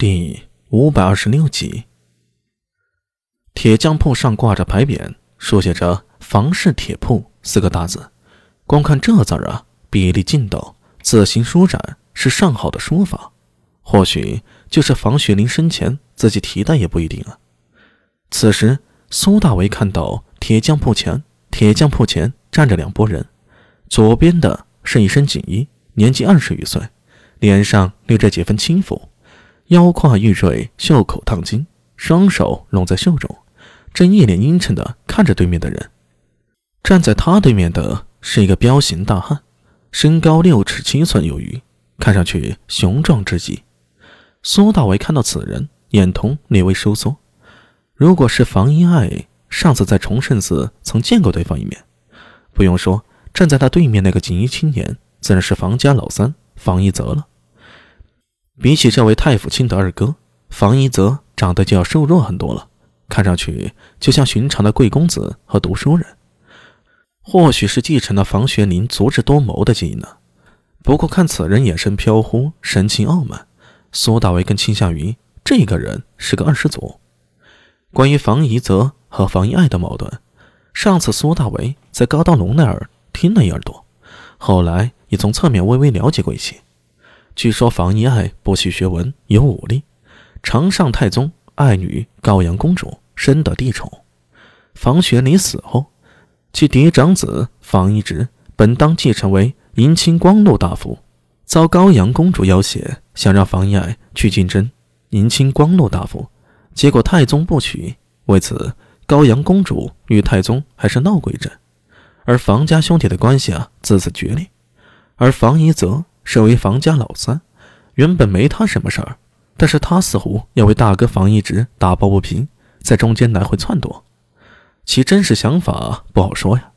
第五百二十六集，铁匠铺上挂着牌匾，书写着“房氏铁铺”四个大字。光看这字儿啊，笔力劲道，字形舒展，是上好的书法。或许就是房雪林生前自己提的，也不一定啊。此时，苏大为看到铁匠铺前，铁匠铺前站着两拨人，左边的是一身锦衣，年纪二十余岁，脸上略着几分轻浮。腰胯玉坠，袖口烫金，双手拢在袖中，正一脸阴沉地看着对面的人。站在他对面的是一个彪形大汉，身高六尺七寸有余，看上去雄壮之极。苏大为看到此人，眼瞳略微收缩。如果是房一爱，上次在崇圣寺曾见过对方一面。不用说，站在他对面那个锦衣青年，自然是房家老三房一泽了。比起这位太府卿的二哥房一泽，长得就要瘦弱很多了，看上去就像寻常的贵公子和读书人。或许是继承了房玄龄足智多谋的基因呢。不过看此人眼神飘忽，神情傲慢，苏大为更倾向于这个人是个二世祖。关于房一泽和房一爱的矛盾，上次苏大为在高道龙那儿听了一耳朵，后来也从侧面微微了解过一些。据说房遗爱不喜学文，有武力，常上太宗爱女高阳公主，深得帝宠。房玄龄死后，其嫡长子房一直本当继承为迎亲光禄大夫，遭高阳公主要挟，想让房遗爱去竞争迎亲光禄大夫，结果太宗不娶。为此，高阳公主与太宗还是闹过一阵，而房家兄弟的关系啊，自此决裂。而房遗则。身为房家老三，原本没他什么事儿，但是他似乎要为大哥房一直打抱不平，在中间来回撺掇。其真实想法不好说呀。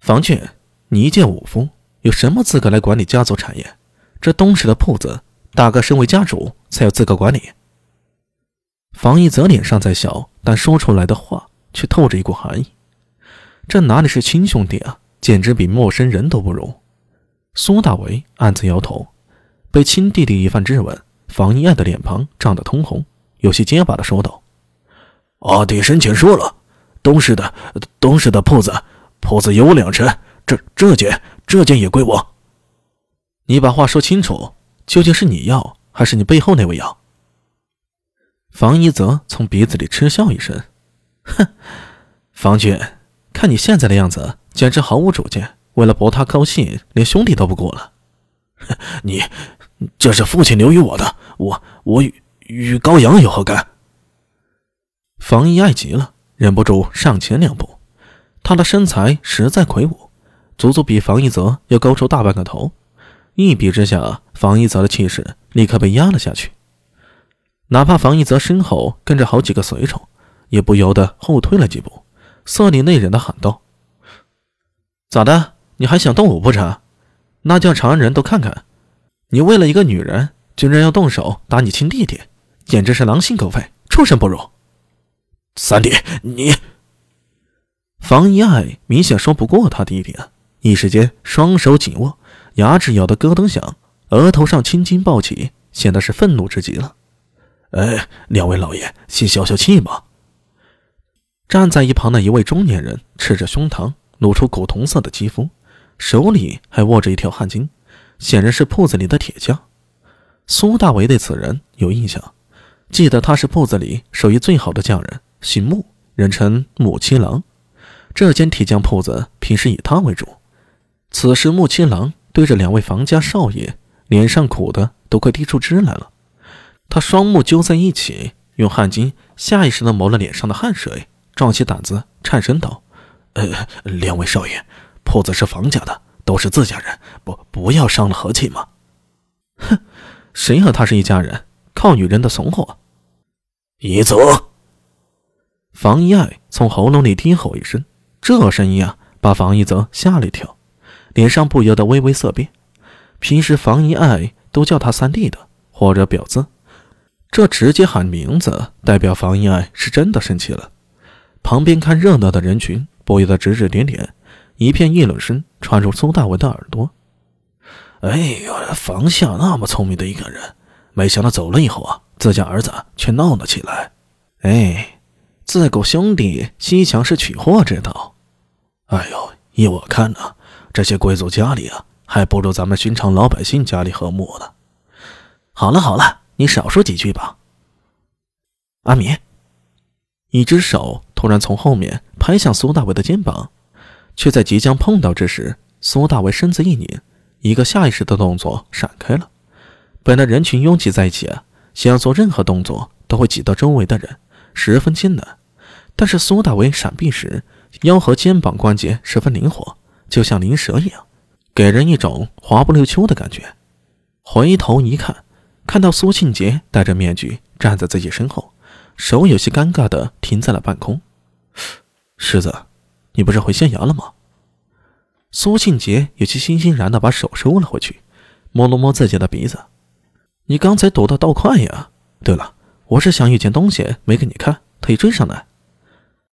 房俊，你一介武夫，有什么资格来管理家族产业？这东市的铺子，大哥身为家主才有资格管理。房一泽脸上在笑，但说出来的话却透着一股寒意。这哪里是亲兄弟啊，简直比陌生人都不如。苏大为暗自摇头，被亲弟弟一番质问，房一爱的脸庞涨得通红，有些结巴的说道：“阿弟生前说了，东市的东市的铺子，铺子有我两成，这这件这件也归我。你把话说清楚，究竟是你要，还是你背后那位要？”房一泽从鼻子里嗤笑一声：“哼，房君，看你现在的样子，简直毫无主见。”为了博他高兴，连兄弟都不顾了。你，这是父亲留予我的，我我与与高阳有何干？房一爱急了，忍不住上前两步。他的身材实在魁梧，足足比房一泽要高出大半个头。一比之下，房一泽的气势立刻被压了下去。哪怕房一泽身后跟着好几个随从，也不由得后退了几步，色厉内荏的喊道：“咋的？”你还想动武不成？那叫长安人都看看，你为了一个女人，居然要动手打你亲弟弟，简直是狼心狗肺，畜生不如！三弟，你……房一爱明显说不过他弟弟啊，一时间双手紧握，牙齿咬得咯噔响，额头上青筋暴起，显得是愤怒之极了。哎，两位老爷，先消消气嘛。站在一旁的一位中年人赤着胸膛，露出古铜色的肌肤。手里还握着一条汗巾，显然是铺子里的铁匠。苏大为对此人有印象，记得他是铺子里手艺最好的匠人，姓穆，人称穆七郎。这间铁匠铺子平时以他为主。此时穆七郎对着两位房家少爷，脸上苦的都快滴出汁来了。他双目揪在一起，用汗巾下意识地抹了脸上的汗水，壮起胆子颤声道：“呃，两位少爷。”铺子是房家的，都是自家人，不不要伤了和气嘛！哼，谁和他是一家人？靠女人的怂货！一泽，房一爱从喉咙里低吼一声，这声音啊，把房一泽吓了一跳，脸上不由得微微色变。平时房一爱都叫他三弟的，或者表子，这直接喊名字，代表房一爱是真的生气了。旁边看热闹的人群不由得指指点点。一片议论声传入苏大伟的耳朵。哎呦，房下那么聪明的一个人，没想到走了以后啊，自家儿子却闹了起来。哎，自古兄弟西墙是取货之道。哎呦，依我看呢，这些贵族家里啊，还不如咱们寻常老百姓家里和睦呢。好了好了，你少说几句吧。阿米，一只手突然从后面拍向苏大伟的肩膀，却在即将碰到之时，苏大为身子一拧，一个下意识的动作闪开了。本来人群拥挤在一起啊，想做任何动作都会挤到周围的人，十分艰难。但是苏大为闪避时，腰和肩膀关节十分灵活，就像灵蛇一样，给人一种滑不溜秋的感觉。回头一看，看到苏庆杰戴着面具站在自己身后，手有些尴尬的停在了半空。世子，你不是回县衙了吗？苏庆杰有些欣欣然的把手收了回去，摸了摸自己的鼻子。你刚才躲得倒快呀！对了，我是想有件东西没给你看，特意追上来。